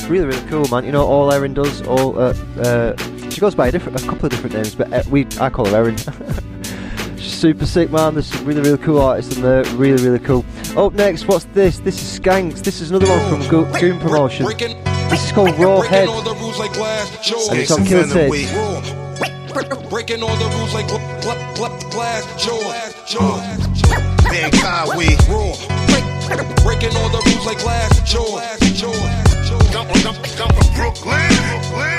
Really, really cool, man. You know, all Erin does, all uh, uh, She goes by a, different, a couple of different names, but uh, we I call her Erin. (laughs) She's super sick, man. There's some really, really cool artists in there. Really, really cool. Up next, what's this? This is Skanks. This is another one from Go- Goon Promotion. This is called Raw Head. And it's on Kill Tape. Breaking all the rules like gl- gl- gl- glass jaws. jaws. Van Conway. Break, breaking all the rules like glass jaws. jaws. Come, come, come from Brooklyn.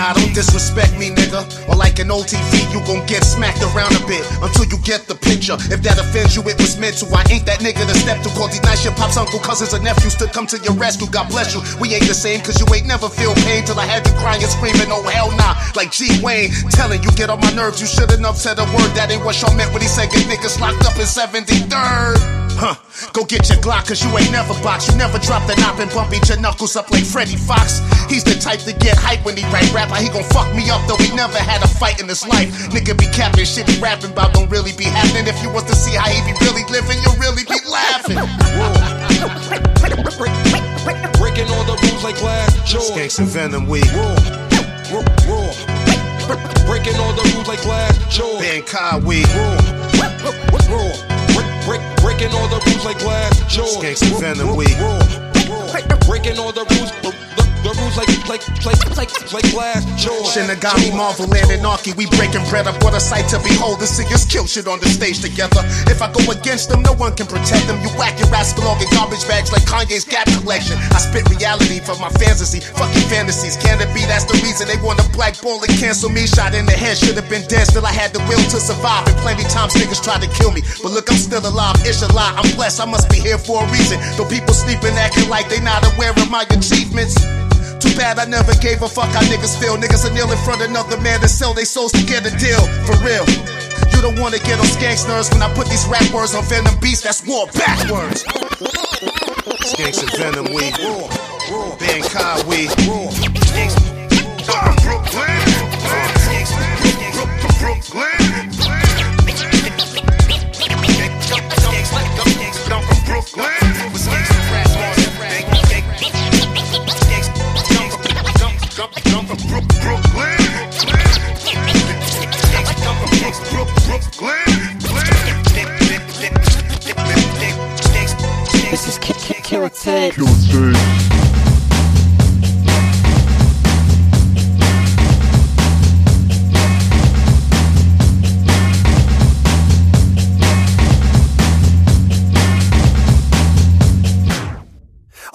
Nah, don't disrespect me, nigga. Or like an OTV, you gon' get smacked around a bit until you get the picture. If that offends you, it was meant to. I ain't that nigga to step to. Call nice your pops, uncle, cousins, and nephews to come to your rescue. God bless you. We ain't the same, cause you ain't never feel pain till I had you crying, screaming, oh hell nah. Like G Wayne, telling you get on my nerves. You shouldn't have said a word that ain't what y'all meant when he said get niggas locked up in 73rd. Huh, go get your Glock, cause you ain't never box. You never drop the knob and bump each your knuckles up like Freddie Foxxx. He's the type to get hype when he write rap. Like he gon' fuck me up, though he never had a fight in his life. Nigga be capping shit he rapping about don't really be happening. If you was to see how he be really living, you'll really be laughing. (laughs) Breaking all the rules like glass jaws. Skanks and Venom, we Raw, raw. Breaking all the rules like glass jaws. Ben Conway. Raw. Break, break, breaking all the rules like glass jaws. And Venom, we Breaking all the rules, the, rules like like like like like glass jaws. Shinigami, Marvel, and Anarchy, we breaking bread up. What a sight to behold. The singers kill shit on the stage together. If I go against them, no one can protect them. You whack your ass belong in garbage bags like Kanye's Gap collection. I spit reality for my fantasy, fucking fantasies. Can it be that's the reason they wanna blackball and cancel me? Shot in the head, should have been dead. Still, I had the will to survive. And plenty times niggas tried to kill me. But look, I'm still alive. It's a lie. I'm blessed. I must be here for a reason. Though people sleeping, acting like they not aware of my achievements. Too bad I never gave a fuck how niggas feel. Niggas are kneel in front of another man to sell their souls to get a deal. For real. You don't wanna get on skanks nerves when I put these rap words on Venom Beast. That's war backwards. Skanks and Venom, we Ben Conway. This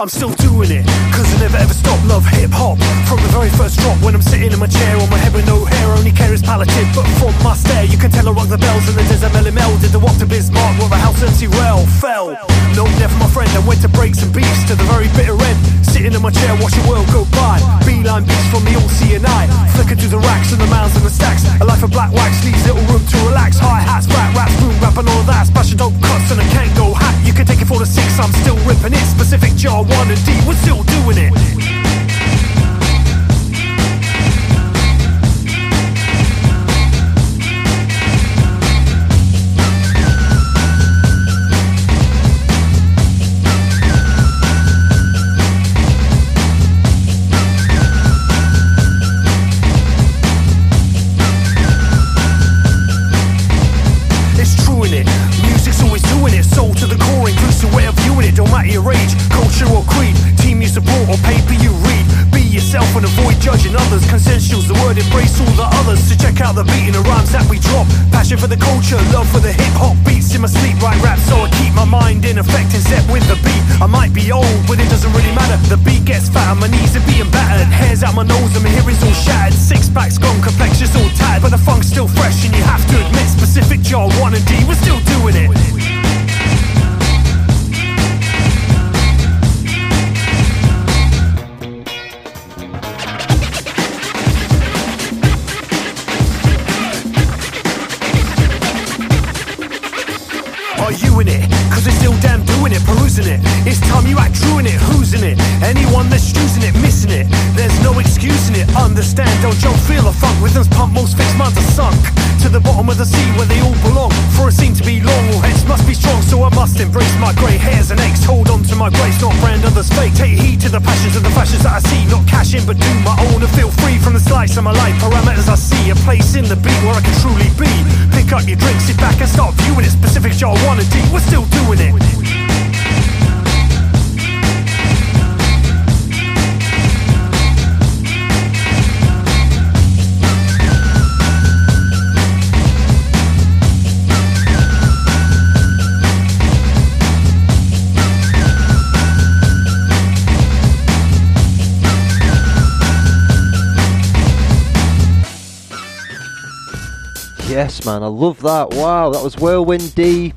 I'm still doing it, cause I never ever stop. Love hip hop from the very first drop. When I'm sitting in my chair on my head with no hair, only care is palliative. But from my stare, you can tell I rock the bells and the desert melon melded. The walk to Bismarck, where the house empty well fell. No, never my friend. I went to breaks and beefs to the very bitter end. Sitting in my chair, watch the world go by. Beeline beats from the C and I. Flicking through the racks and the mounds and the stacks. A life of black wax leaves little room to relax. High hats, fat raps, boom rap and all that. Smashing dope cuts and a can't go hat. You can take it for the six, I'm still ripping it. Specific jar one and D, we're still doing it. Passion for the culture, love for the hip hop beats in my sleep. Write rap so I keep my mind in effect and step with the beat. I might be old, but it doesn't really matter. The beat gets fatter, my knees are being battered. Hairs out my nose and my hearing's all shattered. Six packs gone, complexion's all tattered. But the funk's still fresh and you have to admit, specific jar one and D, we're still doing it. Doing it. It's time you act true in it, who's in it? Anyone that's choosing it, missing it. There's no excusing it, understand. Don't you feel a funk? Rhythms pump, most fixed minds are sunk. To the bottom of the sea where they all belong. For a scene to be long, all heads must be strong. So I must must embrace my grey hairs and aches. Hold on to my grace, not brand others fake. Take heed to the passions and the fashions that I see. Not cash in, but do my own and feel free from the slice of my life. Parameters I see, a place in the beat where I can truly be. Pick up your drink, sit back and start viewing it. Specifics y'all wanna deep, we're still doing it. Yes, man, I love that. Wow, that was Whirlwind D,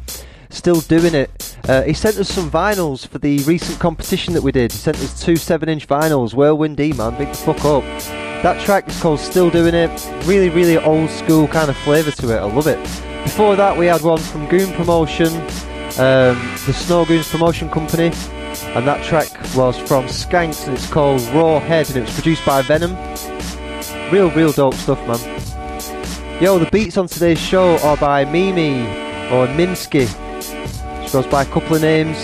still doing it. Uh, he sent us some vinyls for the recent competition that we did. He sent us two 7 inch vinyls. Whirlwind D, man, big the fuck up. That track is called Still Doing It. Really, really old school kind of flavour to it. I love it. Before that, we had one from Goon Promotion, um, the Snow Goons Promotion Company, and that track was from Skanks and it's called Raw Head and it was produced by Venom. Real, real dope stuff, man. Yo, the beats on today's show are by Mimi or Minsky. She goes by a couple of names.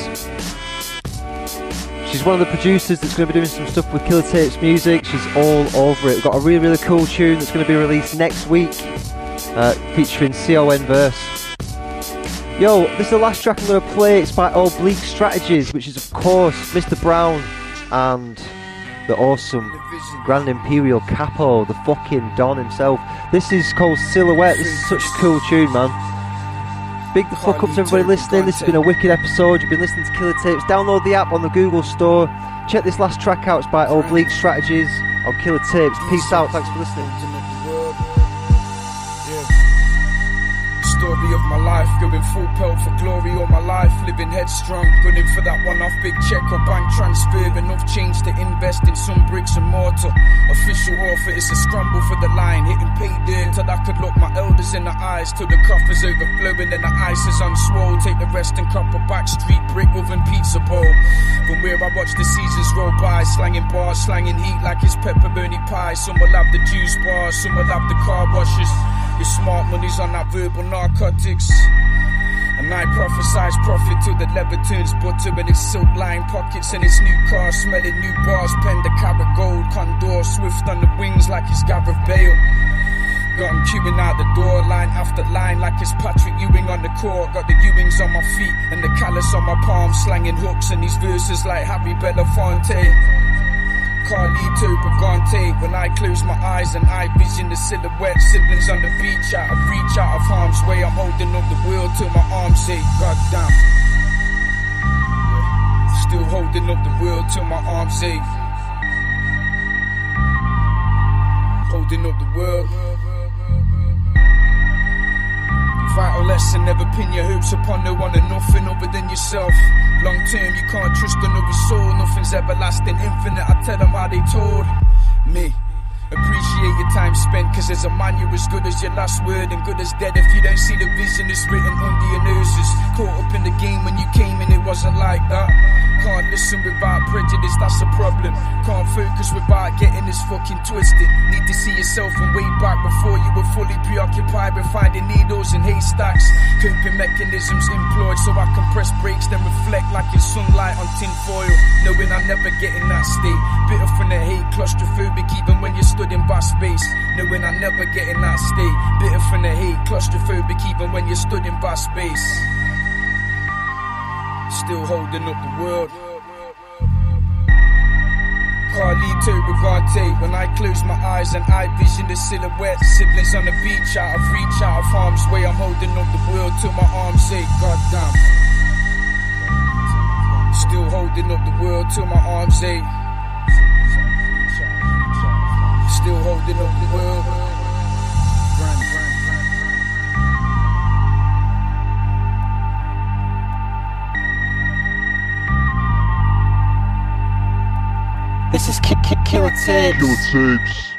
She's one of the producers that's going to be doing some stuff with Killer Tapes music. She's all over it. We've got a really, really cool tune that's going to be released next week uh, featuring CON Verse. Yo, this is the last track I'm going to play. It's by Oblique Strategies, which is, of course, Mr. Brown and the awesome Grand Imperial Capo, the fucking Don himself. This is called Silhouette. This is such a cool tune, man. Big the fuck up to everybody listening. This has been a wicked episode. You've been listening to Killer Tapes. Download the app on the Google Store. Check this last track out. It's by Oblique Strategies on Killer Tapes. Peace out. Thanks for listening. Going full pelt for glory all my life, living headstrong, gunning for that one off big check or bank transfer, enough change to invest in some bricks and mortar. Official offer, it's a scramble for the line, hitting payday till I could look my elders in the eyes, till the coffers overflowing and the ice is unswole. Take the rest and a back street brick oven pizza bowl. From where I watch the seasons roll by, slanging bars, slanging heat like it's pepperoni pie. Some will have the juice bars, some will have the car washes. Your smart money's on that verbal narcotics. And I prophesize profit till the turns butter in its silk lined pockets and its new car smelling new bars, pen the carrot gold, condor swift on the wings like it's Gareth Bale. Got him queuing out the door, line after line, like it's Patrick Ewing on the court. Got the Ewings on my feet and the callus on my palm, slanging hooks and these verses like Harry Belafonte. Carlito Brigante. When I close my eyes and I vision the silhouette, siblings on the beach, out of reach, out of harm's way. I'm holding up the world till my arms ache. God damn. Still holding up the world till my arms ache. holding up the world. Vital lesson, never pin your hopes upon no one and nothing other than yourself. Long term, you can't trust another soul, nothing's everlasting, infinite. I tell them how they told me. Appreciate your time spent, cause as a man, you're as good as your last word and good as dead if you don't see the vision that's written under your noses. Caught up in the game when you came and it wasn't like that. Can't listen without prejudice, that's a problem. Can't focus without getting this fucking twisted. Need to see yourself and way back before you were fully preoccupied with finding needles in haystacks. Coping mechanisms employed so I can press brakes, then reflect like it's sunlight on tin foil. Knowing I never get in that state. Bitter from the hate, claustrophobic even when you're stood in bar space. Knowing I never get in that state. Bitter from the hate, claustrophobic even when you're stood in bar space. Still holding up the world. Carlito Brigante. When I close my eyes and I vision the silhouette, siblings on the beach, out of reach, out of harm's way. I'm holding up the world till my arms say, God damn. Still holding up the world till my arms say. Still holding up the world. This is Ki- Ki- Killer Tapes. Killer Tapes.